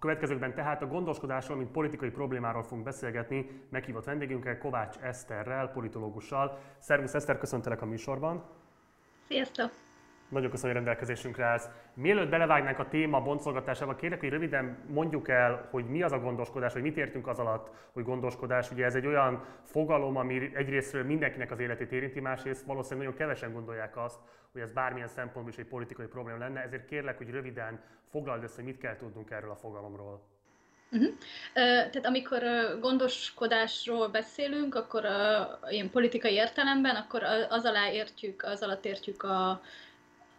következőkben tehát a gondoskodásról, mint politikai problémáról fogunk beszélgetni meghívott vendégünkkel, Kovács Eszterrel, politológussal. Szervusz Eszter, köszöntelek a műsorban. Sziasztok! Nagyon köszönöm, hogy rendelkezésünkre állsz. Mielőtt belevágnánk a téma boncolgatásába, kérlek, hogy röviden mondjuk el, hogy mi az a gondoskodás, vagy mit értünk az alatt, hogy gondoskodás. Ugye ez egy olyan fogalom, ami egyrésztről mindenkinek az életét érinti, másrészt valószínűleg nagyon kevesen gondolják azt, hogy ez bármilyen szempontból is egy politikai probléma lenne. Ezért kérlek, hogy röviden foglald össze, hogy mit kell tudnunk erről a fogalomról. Uh-huh. Uh, tehát amikor gondoskodásról beszélünk, akkor uh, ilyen politikai értelemben, akkor az alá értjük, az alatt értjük a,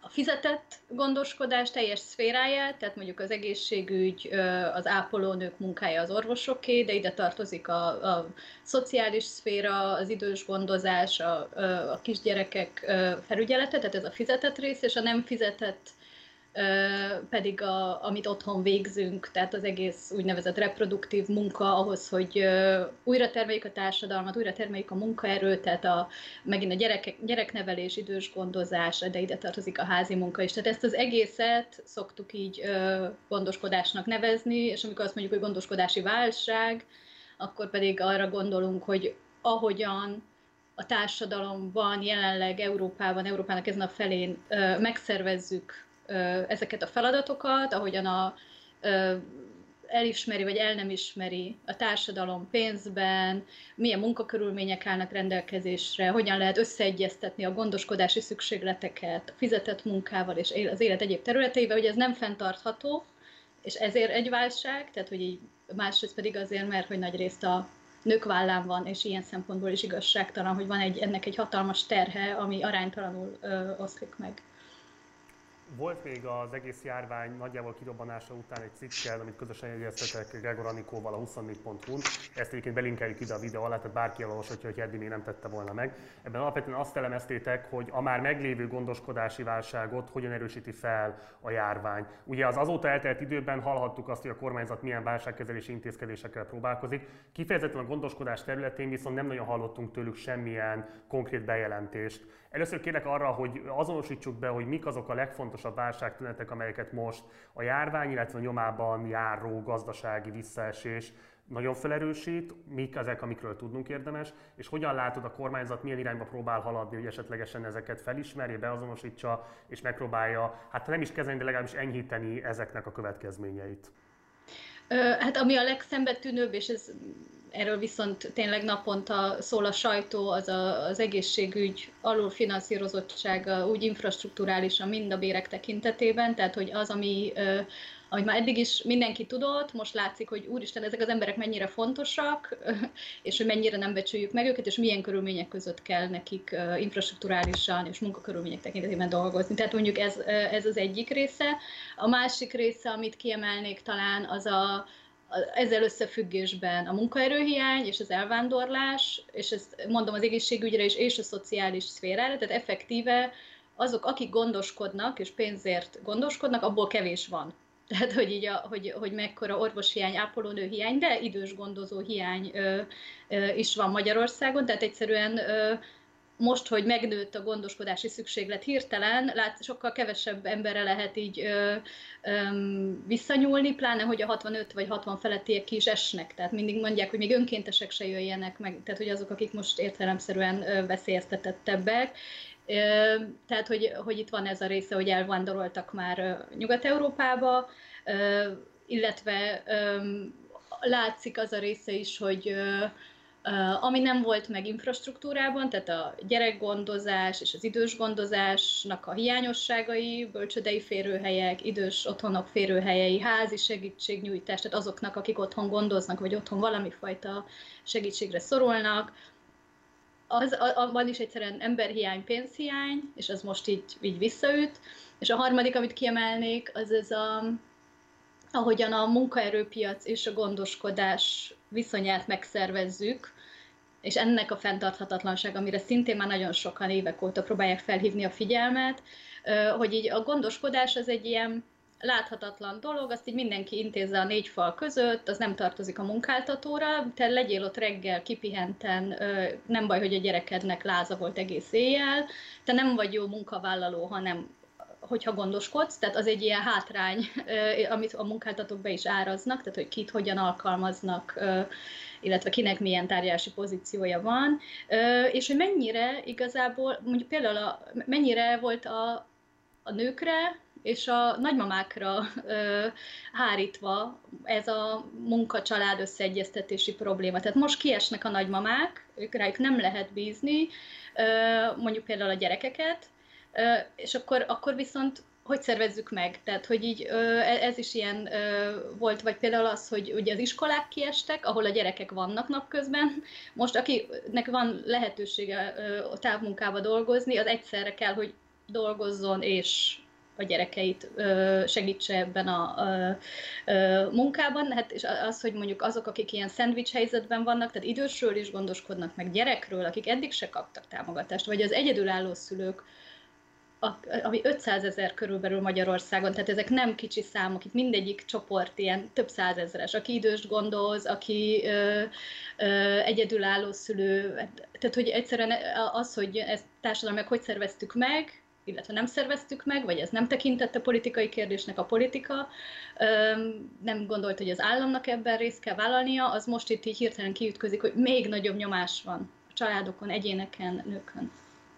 a fizetett gondoskodás teljes szféráját, tehát mondjuk az egészségügy, az ápolónők munkája az orvosoké, de ide tartozik a, a szociális szféra, az idős gondozás, a, a kisgyerekek felügyelete, tehát ez a fizetett rész, és a nem fizetett pedig a, amit otthon végzünk, tehát az egész úgynevezett reproduktív munka ahhoz, hogy újra termeljük a társadalmat, újra termeljük a munkaerőt, tehát a, megint a gyerekek, gyereknevelés, idős gondozás, de ide tartozik a házi munka is. Tehát ezt az egészet szoktuk így gondoskodásnak nevezni, és amikor azt mondjuk, hogy gondoskodási válság, akkor pedig arra gondolunk, hogy ahogyan a társadalomban, jelenleg Európában, Európának ezen a felén megszervezzük ezeket a feladatokat, ahogyan a, elismeri vagy el nem ismeri a társadalom pénzben, milyen munkakörülmények állnak rendelkezésre, hogyan lehet összeegyeztetni a gondoskodási szükségleteket a fizetett munkával és az élet egyéb területeivel, hogy ez nem fenntartható, és ezért egy válság, tehát hogy így másrészt pedig azért, mert hogy nagy részt a nők vállán van, és ilyen szempontból is igazságtalan, hogy van egy, ennek egy hatalmas terhe, ami aránytalanul ö, oszlik meg. Volt még az egész járvány nagyjából kirobbanása után egy cikkel, amit közösen jegyeztetek Gregor Anikóval a 24.hu-n. Ezt egyébként belinkeljük ide a videó alá, tehát bárki elolvashatja, hogy eddig még nem tette volna meg. Ebben alapvetően azt elemeztétek, hogy a már meglévő gondoskodási válságot hogyan erősíti fel a járvány. Ugye az azóta eltelt időben hallhattuk azt, hogy a kormányzat milyen válságkezelési intézkedésekkel próbálkozik. Kifejezetten a gondoskodás területén viszont nem nagyon hallottunk tőlük semmilyen konkrét bejelentést. Először kérlek arra, hogy azonosítsuk be, hogy mik azok a legfontosabb válságtünetek, amelyeket most a járvány, illetve a nyomában járó gazdasági visszaesés nagyon felerősít, mik ezek, amikről tudnunk érdemes, és hogyan látod a kormányzat, milyen irányba próbál haladni, hogy esetlegesen ezeket felismerje, beazonosítsa, és megpróbálja, hát nem is kezelni, de legalábbis enyhíteni ezeknek a következményeit. Hát ami a legszembetűnőbb, és ez erről viszont tényleg naponta szól a sajtó, az a, az egészségügy alulfinanszírozottsága úgy infrastruktúrálisan mind a bérek tekintetében, tehát hogy az, ami, amit már eddig is mindenki tudott, most látszik, hogy úristen, ezek az emberek mennyire fontosak, és hogy mennyire nem becsüljük meg őket, és milyen körülmények között kell nekik infrastruktúrálisan és munkakörülmények tekintetében dolgozni. Tehát mondjuk ez, ez az egyik része. A másik része, amit kiemelnék talán, az a, ezzel összefüggésben a munkaerőhiány és az elvándorlás, és ezt mondom az egészségügyre is, és a szociális szférára, tehát effektíve azok, akik gondoskodnak és pénzért gondoskodnak, abból kevés van. Tehát, hogy, így a, hogy, hogy mekkora orvoshiány, ápolónő hiány, de idős gondozó hiány ö, ö, is van Magyarországon, tehát egyszerűen ö, most, hogy megnőtt a gondoskodási szükséglet hirtelen, lát, sokkal kevesebb emberre lehet így ö, ö, visszanyúlni, pláne, hogy a 65 vagy 60 felettiek ki is esnek. Tehát mindig mondják, hogy még önkéntesek se jöjjenek meg, tehát hogy azok, akik most értelemszerűen veszélyeztetettebbek. Tehát, hogy, hogy itt van ez a része, hogy elvándoroltak már Nyugat-Európába, illetve látszik az a része is, hogy ami nem volt meg infrastruktúrában, tehát a gyerekgondozás és az idős gondozásnak a hiányosságai, bölcsödei férőhelyek, idős otthonok férőhelyei, házi segítségnyújtás, tehát azoknak, akik otthon gondoznak, vagy otthon valami fajta segítségre szorulnak, az, a, van is egyszerűen emberhiány, pénzhiány, és az most így, így visszaüt. És a harmadik, amit kiemelnék, az ez a, ahogyan a munkaerőpiac és a gondoskodás viszonyát megszervezzük, és ennek a fenntarthatatlanság, amire szintén már nagyon sokan évek óta próbálják felhívni a figyelmet, hogy így a gondoskodás az egy ilyen láthatatlan dolog, azt így mindenki intézze a négy fal között, az nem tartozik a munkáltatóra, te legyél ott reggel kipihenten, nem baj, hogy a gyerekednek láza volt egész éjjel, te nem vagy jó munkavállaló, hanem hogyha gondoskodsz, tehát az egy ilyen hátrány, amit a munkáltatók be is áraznak, tehát hogy kit hogyan alkalmaznak, illetve kinek milyen tárgyalási pozíciója van, és hogy mennyire igazából, mondjuk például a, mennyire volt a, a nőkre és a nagymamákra ö, hárítva ez a munka-család összeegyeztetési probléma. Tehát most kiesnek a nagymamák, ők rájuk nem lehet bízni, ö, mondjuk például a gyerekeket, és akkor, akkor viszont hogy szervezzük meg? Tehát, hogy így e, ez is ilyen volt, vagy például az, hogy ugye az iskolák kiestek, ahol a gyerekek vannak napközben. Most akinek van lehetősége a távmunkába dolgozni, az egyszerre kell, hogy dolgozzon és a gyerekeit segítse ebben a, munkában. Hát, és az, hogy mondjuk azok, akik ilyen szendvics helyzetben vannak, tehát idősről is gondoskodnak, meg gyerekről, akik eddig se kaptak támogatást, vagy az egyedülálló szülők, ami 500 ezer körülbelül Magyarországon, tehát ezek nem kicsi számok, itt mindegyik csoport ilyen több százezeres, aki idős gondoz, aki ö, ö, egyedülálló szülő, tehát hogy egyszerűen az, hogy ezt társadalmiak hogy szerveztük meg, illetve nem szerveztük meg, vagy ez nem tekintette politikai kérdésnek a politika, nem gondolt, hogy az államnak ebben részt kell vállalnia, az most itt így hirtelen kiütközik, hogy még nagyobb nyomás van a családokon, egyéneken, nőkön.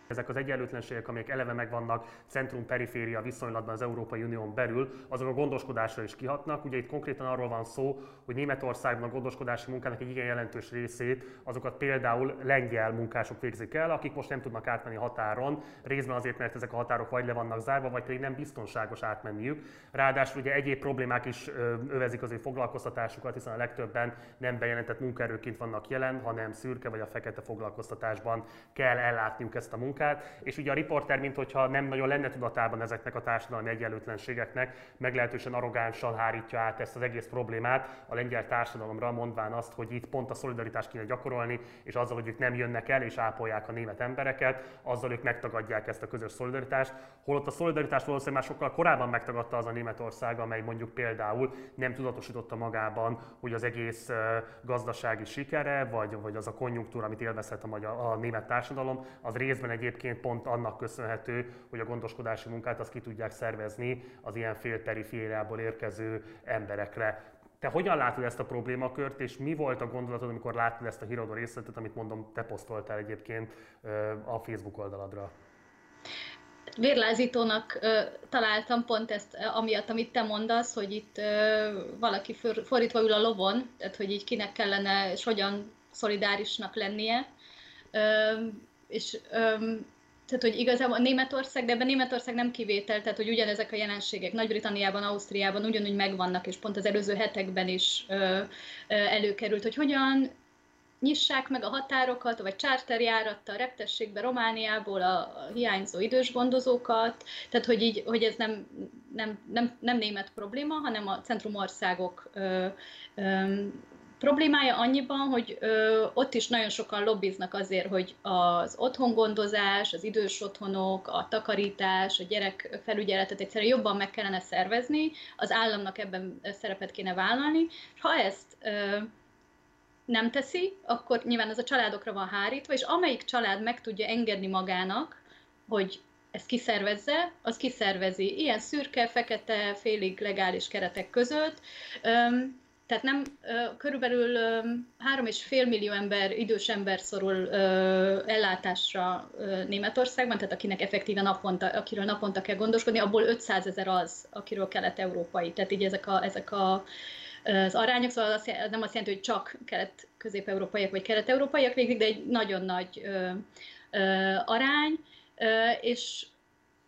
Ezek az egyenlőtlenségek, amelyek eleve megvannak centrum-periféria viszonylatban az Európai Unión belül, azok a gondoskodásra is kihatnak. Ugye itt konkrétan arról van szó, hogy Németországban a gondoskodási munkának egy igen jelentős részét azokat például lengyel munkások végzik el, akik most nem tudnak átmenni határon, részben azért, mert ezek a határok vagy le vannak zárva, vagy pedig nem biztonságos átmenniük. Ráadásul ugye egyéb problémák is övezik az ő foglalkoztatásukat, hiszen a legtöbben nem bejelentett munkaerőként vannak jelen, hanem szürke vagy a fekete foglalkoztatásban kell ellátniuk ezt a munkát munkát, és ugye a riporter, mint hogyha nem nagyon lenne tudatában ezeknek a társadalmi egyenlőtlenségeknek, meglehetősen arrogánsan hárítja át ezt az egész problémát a lengyel társadalomra, mondván azt, hogy itt pont a szolidaritást kéne gyakorolni, és azzal, hogy ők nem jönnek el és ápolják a német embereket, azzal ők megtagadják ezt a közös szolidaritást. Holott a szolidaritást valószínűleg már sokkal korábban megtagadta az a Németország, amely mondjuk például nem tudatosította magában, hogy az egész gazdasági sikere, vagy, vagy az a konjunktúra, amit élvezhet a, magyar, a német társadalom, az részben egyébként egyébként pont annak köszönhető, hogy a gondoskodási munkát azt ki tudják szervezni az ilyen félperifériából érkező emberekre. Te hogyan látod ezt a problémakört, és mi volt a gondolatod, amikor láttad ezt a híradó részletet, amit mondom, te posztoltál egyébként a Facebook oldaladra? Vérlázítónak ö, találtam pont ezt, amiatt, amit te mondasz, hogy itt ö, valaki for, fordítva ül a lovon, tehát hogy így kinek kellene és hogyan szolidárisnak lennie. Ö, és öm, tehát, hogy igazából Németország, de ebben Németország nem kivétel, tehát, hogy ugyanezek a jelenségek Nagy-Britanniában, Ausztriában ugyanúgy megvannak, és pont az előző hetekben is ö, ö, előkerült, hogy hogyan nyissák meg a határokat, vagy charterjárattal reptessék be Romániából a, hiányzó idős gondozókat, tehát hogy, így, hogy ez nem, nem, nem, nem német probléma, hanem a centrumországok Problémája annyiban, hogy ö, ott is nagyon sokan lobbiznak azért, hogy az otthongondozás, az idős otthonok, a takarítás, a gyerek felügyeletet egyszerűen jobban meg kellene szervezni, az államnak ebben szerepet kéne vállalni, ha ezt ö, nem teszi, akkor nyilván ez a családokra van hárítva, és amelyik család meg tudja engedni magának, hogy ezt kiszervezze, az kiszervezi. Ilyen szürke, fekete, félig legális keretek között. Tehát nem, körülbelül három és fél millió ember, idős ember szorul ellátásra Németországban, tehát akinek effektíve naponta, akiről naponta kell gondoskodni, abból 500 ezer az, akiről kelet-európai. Tehát így ezek, a, ezek a, az arányok, szóval az, nem azt jelenti, hogy csak kelet-közép-európaiak vagy kelet-európaiak végzik, de egy nagyon nagy arány, és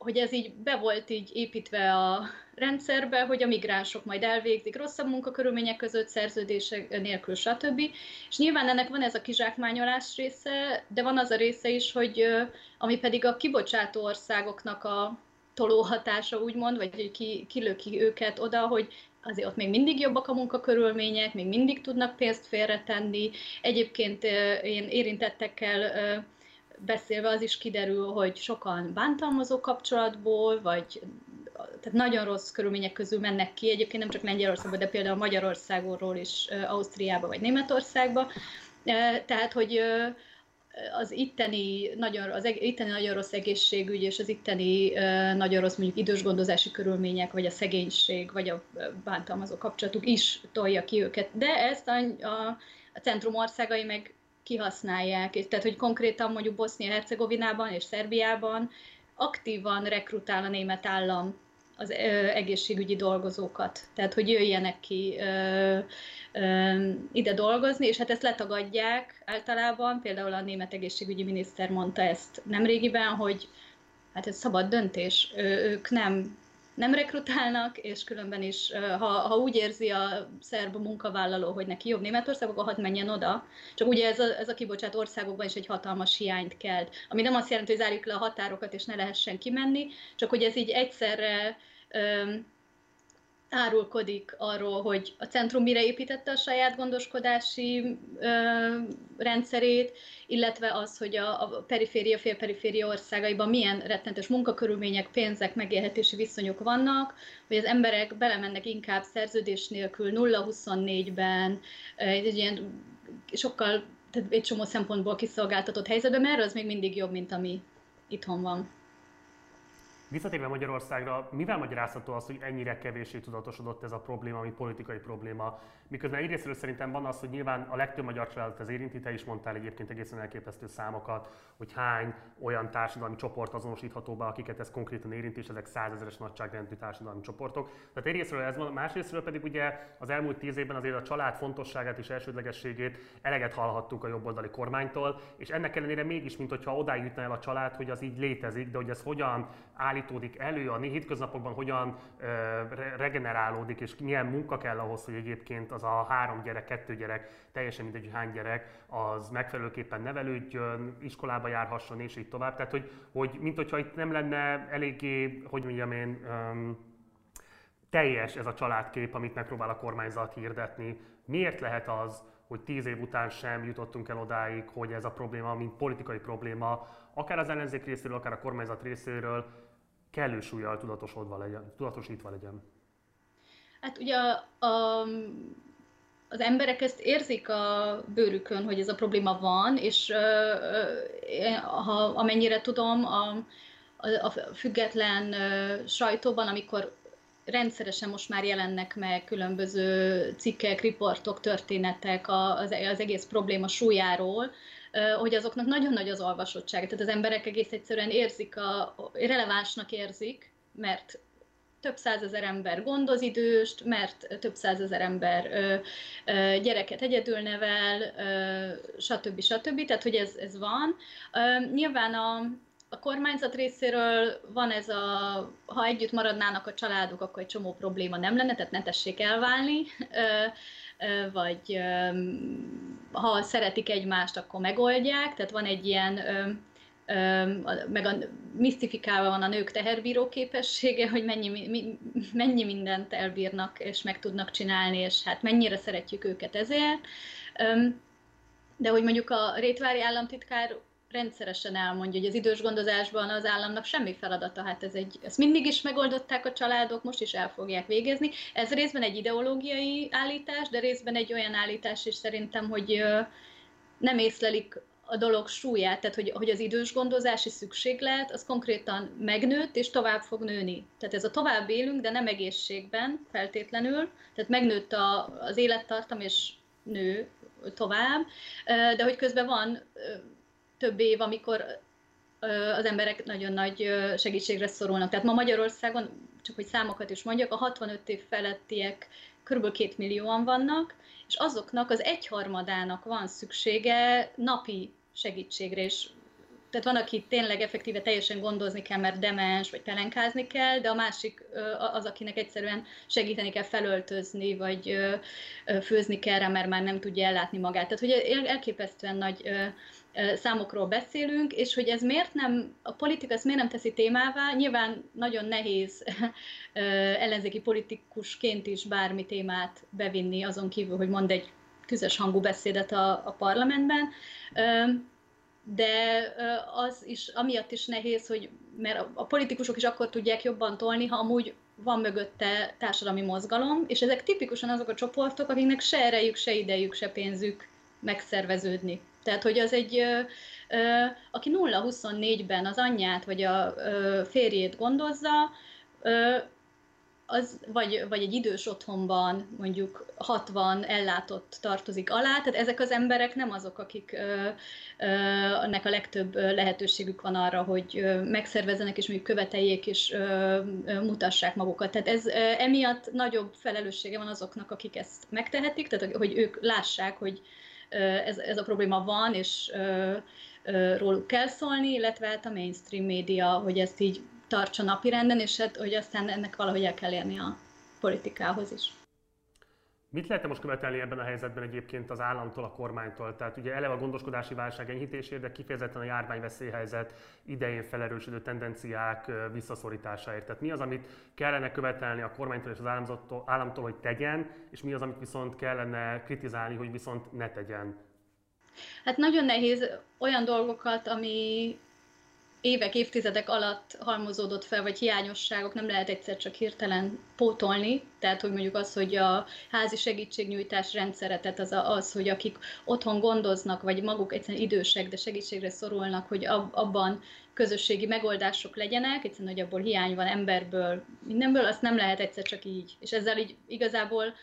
hogy ez így be volt így építve a rendszerbe, hogy a migránsok majd elvégzik rosszabb munkakörülmények között, szerződések nélkül, stb. És nyilván ennek van ez a kizsákmányolás része, de van az a része is, hogy ami pedig a kibocsátó országoknak a tolóhatása, úgymond, vagy hogy ki, kilöki őket oda, hogy azért ott még mindig jobbak a munkakörülmények, még mindig tudnak pénzt félretenni. Egyébként én érintettekkel beszélve az is kiderül, hogy sokan bántalmazó kapcsolatból, vagy tehát nagyon rossz körülmények közül mennek ki, egyébként nem csak Lengyelországban, de például Magyarországról is Ausztriába vagy Németországba. Tehát, hogy az itteni nagyon, az itteni nagyon rossz egészségügy és az itteni nagyon rossz mondjuk idős gondozási körülmények, vagy a szegénység, vagy a bántalmazó kapcsolatuk is tolja ki őket. De ezt a, a, a centrum országai meg kihasználják. Tehát, hogy konkrétan mondjuk Bosznia-Hercegovinában és Szerbiában aktívan rekrutál a német állam az egészségügyi dolgozókat. Tehát, hogy jöjjenek ki ö, ö, ide dolgozni, és hát ezt letagadják általában. Például a német egészségügyi miniszter mondta ezt nemrégiben, hogy hát ez szabad döntés. Ö, ők nem nem rekrutálnak, és különben is, ha, ha úgy érzi a szerb munkavállaló, hogy neki jobb Németország, akkor hadd menjen oda. Csak ugye ez a, ez a kibocsát országokban is egy hatalmas hiányt kelt, ami nem azt jelenti, hogy zárjuk le a határokat, és ne lehessen kimenni, csak hogy ez így egyszerre árulkodik arról, hogy a centrum mire építette a saját gondoskodási ö, rendszerét, illetve az, hogy a, a periféria, félperiféria országaiban milyen rettentes munkakörülmények, pénzek, megélhetési viszonyok vannak, hogy az emberek belemennek inkább szerződés nélkül 0-24-ben, egy ilyen sokkal, tehát egy csomó szempontból kiszolgáltatott helyzetben, mert az még mindig jobb, mint ami itthon van. Visszatérve Magyarországra, mivel magyarázható az, hogy ennyire kevésé tudatosodott ez a probléma, mint politikai probléma? Miközben egyrésztről szerintem van az, hogy nyilván a legtöbb magyar családot az érinti, te is mondtál egyébként egészen elképesztő számokat, hogy hány olyan társadalmi csoport azonosítható be, akiket ez konkrétan érint, és ezek százezeres nagyságrendű társadalmi csoportok. Tehát egyrésztről ez van, másrésztről pedig ugye az elmúlt tíz évben azért a család fontosságát és elsődlegességét eleget hallhattuk a jobboldali kormánytól, és ennek ellenére mégis, mint hogyha odáig jutna el a család, hogy az így létezik, de hogy ez hogyan állítódik elő a hétköznapokban, hogyan regenerálódik, és milyen munka kell ahhoz, hogy egyébként az a három gyerek, kettő gyerek, teljesen mindegy, hány gyerek, az megfelelőképpen nevelődjön, iskolába járhasson, és így tovább. Tehát, hogy, hogy mint hogyha itt nem lenne eléggé, hogy mondjam én, um, teljes ez a családkép, amit megpróbál a kormányzat hirdetni. Miért lehet az, hogy tíz év után sem jutottunk el odáig, hogy ez a probléma, mint politikai probléma, akár az ellenzék részéről, akár a kormányzat részéről kellő súlyjal tudatosodva legyen, tudatosítva legyen? Hát ugye a, a, az emberek ezt érzik a bőrükön, hogy ez a probléma van, és ha, amennyire tudom, a, a, a független sajtóban, amikor rendszeresen most már jelennek meg különböző cikkek, riportok, történetek az, az egész probléma súlyáról, hogy azoknak nagyon nagy az olvasottság. Tehát az emberek egész egyszerűen érzik, a, relevánsnak érzik, mert több százezer ember gondoz időst, mert több százezer ember ö, ö, gyereket egyedül nevel, ö, stb. stb. Tehát, hogy ez, ez van. Ö, nyilván a, a kormányzat részéről van ez a, ha együtt maradnának a családok, akkor egy csomó probléma nem lenne, tehát ne tessék elválni. Ö, vagy ha szeretik egymást, akkor megoldják, tehát van egy ilyen meg a misztifikálva van a nők teherbíró képessége, hogy mennyi, mennyi mindent elbírnak és meg tudnak csinálni, és hát mennyire szeretjük őket ezért. De hogy mondjuk a Rétvári államtitkár rendszeresen elmondja, hogy az idős gondozásban az államnak semmi feladata, hát ez egy, ezt mindig is megoldották a családok, most is el fogják végezni. Ez részben egy ideológiai állítás, de részben egy olyan állítás is szerintem, hogy nem észlelik a dolog súlyát, tehát hogy, hogy az idős gondozási szükséglet az konkrétan megnőtt és tovább fog nőni. Tehát ez a tovább élünk, de nem egészségben feltétlenül, tehát megnőtt a, az élettartam és nő tovább, de hogy közben van több év, amikor az emberek nagyon nagy segítségre szorulnak. Tehát ma Magyarországon, csak hogy számokat is mondjak, a 65 év felettiek kb. 2 millióan vannak, és azoknak az egyharmadának van szüksége napi segítségre, és tehát van, aki tényleg effektíve teljesen gondozni kell, mert demens, vagy pelenkázni kell, de a másik az, akinek egyszerűen segíteni kell felöltözni, vagy főzni kell rá, mert már nem tudja ellátni magát. Tehát, hogy elképesztően nagy számokról beszélünk, és hogy ez miért nem, a politika ezt miért nem teszi témává, nyilván nagyon nehéz ellenzéki politikusként is bármi témát bevinni, azon kívül, hogy mond egy tüzes hangú beszédet a, a parlamentben, de az is, amiatt is nehéz, hogy mert a politikusok is akkor tudják jobban tolni, ha amúgy van mögötte társadalmi mozgalom, és ezek tipikusan azok a csoportok, akiknek se erejük, se idejük, se pénzük megszerveződni. Tehát, hogy az egy, aki 0-24-ben az anyját vagy a férjét gondozza, az vagy, vagy egy idős otthonban mondjuk 60 ellátott tartozik alá, tehát ezek az emberek nem azok, akik ö, a legtöbb lehetőségük van arra, hogy ö, megszervezzenek és mondjuk követeljék és mutassák magukat. Tehát ez emiatt nagyobb felelőssége van azoknak, akik ezt megtehetik, tehát hogy ők lássák, hogy ez, ez a probléma van, és ö, róluk kell szólni, illetve hát a mainstream média, hogy ezt így tartsa napirenden, és hát, hogy aztán ennek valahogy el kell érni a politikához is. Mit lehetne most követelni ebben a helyzetben egyébként az államtól, a kormánytól? Tehát ugye eleve a gondoskodási válság enyhítésért, de kifejezetten a járványveszélyhelyzet idején felerősödő tendenciák visszaszorításáért. Tehát mi az, amit kellene követelni a kormánytól és az államtól, államtól, hogy tegyen, és mi az, amit viszont kellene kritizálni, hogy viszont ne tegyen? Hát nagyon nehéz olyan dolgokat, ami évek, évtizedek alatt halmozódott fel, vagy hiányosságok nem lehet egyszer csak hirtelen pótolni. Tehát, hogy mondjuk az, hogy a házi segítségnyújtás rendszere, tehát az, az, hogy akik otthon gondoznak, vagy maguk egyszerűen idősek, de segítségre szorulnak, hogy abban közösségi megoldások legyenek, egyszerűen, hogy abból hiány van emberből, mindenből, azt nem lehet egyszer csak így. És ezzel így igazából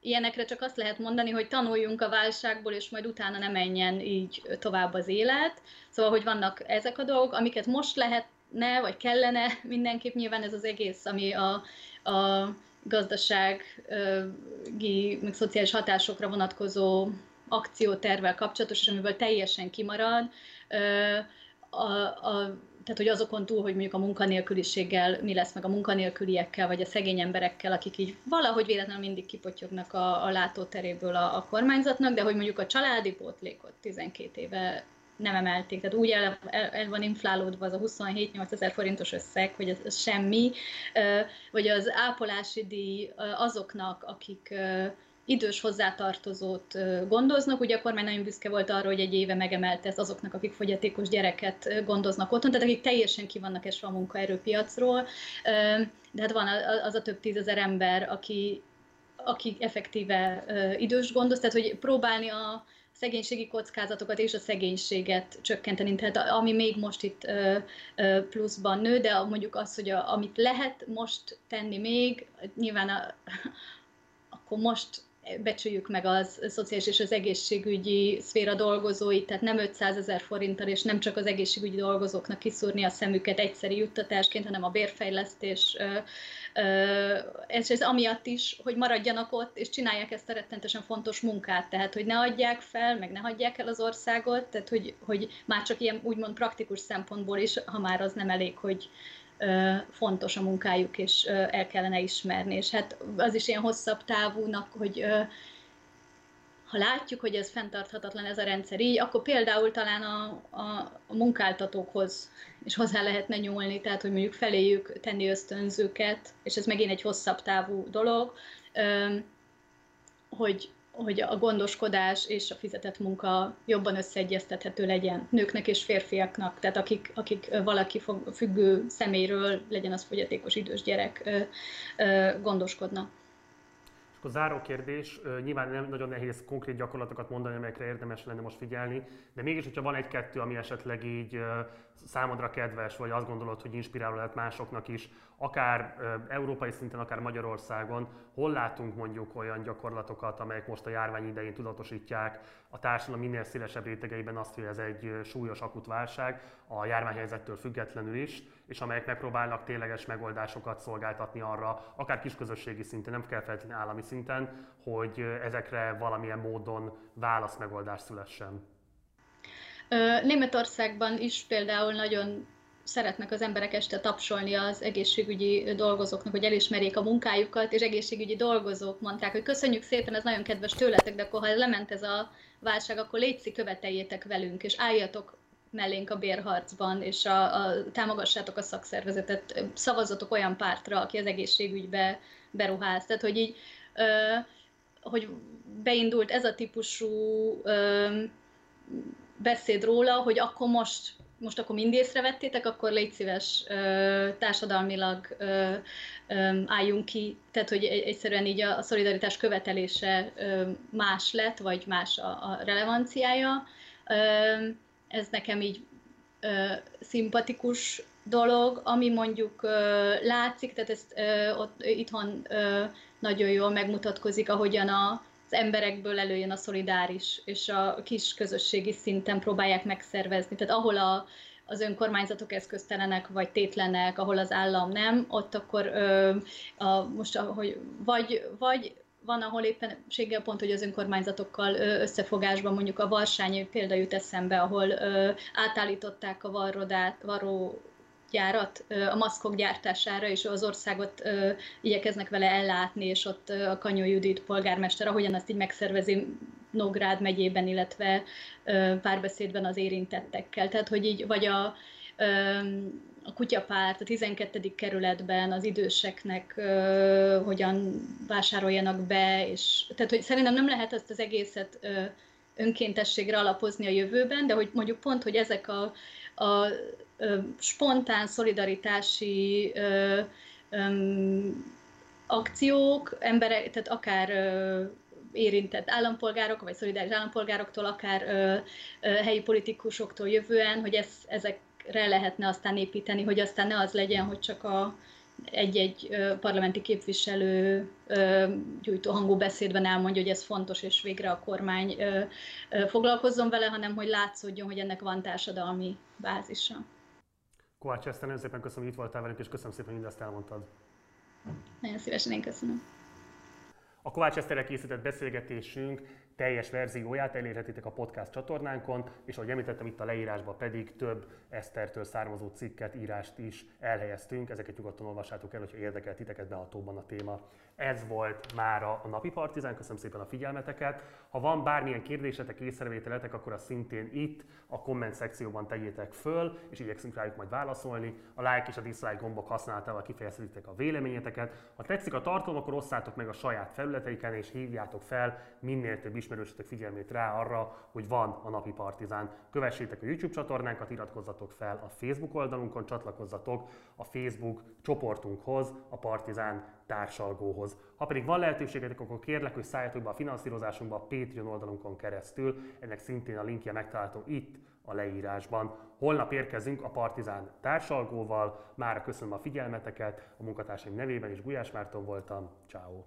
ilyenekre csak azt lehet mondani, hogy tanuljunk a válságból, és majd utána ne menjen így tovább az élet. Szóval, hogy vannak ezek a dolgok, amiket most lehetne, vagy kellene mindenképp nyilván ez az egész, ami a, a gazdasági, meg szociális hatásokra vonatkozó akciótervel kapcsolatos, és amiből teljesen kimarad. A, a tehát hogy azokon túl, hogy mondjuk a munkanélküliséggel mi lesz meg a munkanélküliekkel, vagy a szegény emberekkel, akik így valahogy véletlenül mindig kipotyognak a, a látóteréből a, a kormányzatnak, de hogy mondjuk a családi pótlékot 12 éve nem emelték, tehát úgy el, el, el van inflálódva az a 27-8 ezer forintos összeg, hogy ez, ez semmi, vagy az ápolási díj azoknak, akik idős hozzátartozót gondoznak. Ugye a kormány nagyon büszke volt arra, hogy egy éve megemelte ezt azoknak, akik fogyatékos gyereket gondoznak otthon, tehát akik teljesen ki vannak esve a munkaerőpiacról. De hát van az a több tízezer ember, aki, aki effektíve idős gondoz, tehát hogy próbálni a szegénységi kockázatokat és a szegénységet csökkenteni. Tehát ami még most itt pluszban nő, de mondjuk az, hogy a, amit lehet most tenni még, nyilván a, akkor most becsüljük meg az szociális és az egészségügyi szféra dolgozóit, tehát nem 500 ezer forinttal, és nem csak az egészségügyi dolgozóknak kiszúrni a szemüket egyszeri juttatásként, hanem a bérfejlesztés, és ez amiatt is, hogy maradjanak ott, és csinálják ezt a rettentesen fontos munkát, tehát hogy ne adják fel, meg ne hagyják el az országot, tehát hogy, hogy már csak ilyen úgymond praktikus szempontból is, ha már az nem elég, hogy, fontos a munkájuk, és el kellene ismerni. És hát az is ilyen hosszabb távúnak, hogy ha látjuk, hogy ez fenntarthatatlan ez a rendszer így, akkor például talán a, a, a munkáltatókhoz is hozzá lehetne nyúlni, tehát hogy mondjuk feléjük tenni ösztönzőket, és ez megint egy hosszabb távú dolog, hogy hogy a gondoskodás és a fizetett munka jobban összeegyeztethető legyen nőknek és férfiaknak, tehát akik, akik valaki függő személyről, legyen az fogyatékos idős gyerek, gondoskodnak. És akkor záró kérdés, nyilván nem nagyon nehéz konkrét gyakorlatokat mondani, amelyekre érdemes lenne most figyelni, de mégis, hogyha van egy-kettő, ami esetleg így számodra kedves, vagy azt gondolod, hogy inspiráló lehet másoknak is, akár európai szinten, akár Magyarországon, hol látunk mondjuk olyan gyakorlatokat, amelyek most a járvány idején tudatosítják a társadalom minél szélesebb rétegeiben azt, hogy ez egy súlyos akut válság, a járványhelyzettől függetlenül is, és amelyek megpróbálnak tényleges megoldásokat szolgáltatni arra, akár kisközösségi szinten, nem kell feltétlenül állami szinten, hogy ezekre valamilyen módon válaszmegoldás szülessen. Németországban is például nagyon szeretnek az emberek este tapsolni az egészségügyi dolgozóknak, hogy elismerjék a munkájukat, és egészségügyi dolgozók mondták, hogy köszönjük szépen, ez nagyon kedves tőletek, de akkor ha lement ez a válság, akkor létszik, követeljétek velünk, és álljatok mellénk a bérharcban, és a, a, támogassátok a szakszervezetet, szavazatok olyan pártra, aki az egészségügybe beruház. Tehát, hogy így, ö, hogy beindult ez a típusú ö, beszéd róla, hogy akkor most, most akkor mind észrevettétek, akkor légy szíves társadalmilag álljunk ki. Tehát, hogy egyszerűen így a, szolidaritás követelése más lett, vagy más a relevanciája Ez nekem így szimpatikus dolog, ami mondjuk látszik, tehát ezt ott itthon nagyon jól megmutatkozik, ahogyan a az emberekből előjön a szolidáris, és a kis közösségi szinten próbálják megszervezni. Tehát ahol a, az önkormányzatok eszköztelenek, vagy tétlenek, ahol az állam nem, ott akkor ö, a, most, ahogy vagy, vagy van, ahol éppenséggel pont, hogy az önkormányzatokkal összefogásban mondjuk a Varsányi példa jut eszembe, ahol ö, átállították a varrodát, varró gyárat a maszkok gyártására, és az országot igyekeznek vele ellátni, és ott a Kanyó Judit polgármester, ahogyan azt így megszervezi Nógrád megyében, illetve párbeszédben az érintettekkel. Tehát, hogy így, vagy a, a kutyapárt a 12. kerületben az időseknek ö, hogyan vásároljanak be, és tehát, hogy szerintem nem lehet ezt az egészet ö, önkéntességre alapozni a jövőben, de hogy mondjuk pont, hogy ezek a, a spontán szolidaritási ö, ö, akciók, emberek, tehát akár ö, érintett állampolgárok, vagy szolidáris állampolgároktól, akár ö, ö, helyi politikusoktól jövően, hogy ez, ezekre lehetne aztán építeni, hogy aztán ne az legyen, hogy csak a, egy-egy parlamenti képviselő gyújtó hangú beszédben elmondja, hogy ez fontos, és végre a kormány foglalkozzon vele, hanem hogy látszódjon, hogy ennek van társadalmi bázisa. Kovács Eszter, nagyon szépen köszönöm, hogy itt voltál velünk, és köszönöm szépen, hogy mindezt elmondtad. Nagyon szívesen én köszönöm. A Kovács Eszterrel készített beszélgetésünk teljes verzióját elérhetitek a podcast csatornánkon, és ahogy említettem, itt a leírásban pedig több Esztertől származó cikket, írást is elhelyeztünk. Ezeket nyugodtan olvassátok el, hogyha érdekel titeket behatóban a téma. Ez volt már a napi partizán, köszönöm szépen a figyelmeteket. Ha van bármilyen kérdésetek, észrevételetek, akkor azt szintén itt a komment szekcióban tegyétek föl, és igyekszünk rájuk majd válaszolni. A like és a dislike gombok használatával kifejezhetitek a véleményeteket. Ha tetszik a tartalom, akkor osszátok meg a saját felületeiken, és hívjátok fel minél több ismerősötök figyelmét rá arra, hogy van a napi partizán. Kövessétek a YouTube csatornánkat, iratkozzatok fel a Facebook oldalunkon, csatlakozzatok a Facebook csoportunkhoz, a Partizán társalgóhoz. Ha pedig van lehetőségetek, akkor kérlek, hogy szálljatok be a finanszírozásunkba a Patreon oldalunkon keresztül. Ennek szintén a linkje megtalálható itt a leírásban. Holnap érkezünk a Partizán társalgóval. Mára köszönöm a figyelmeteket, a munkatársaim nevében is Gulyás Márton voltam. Ciao.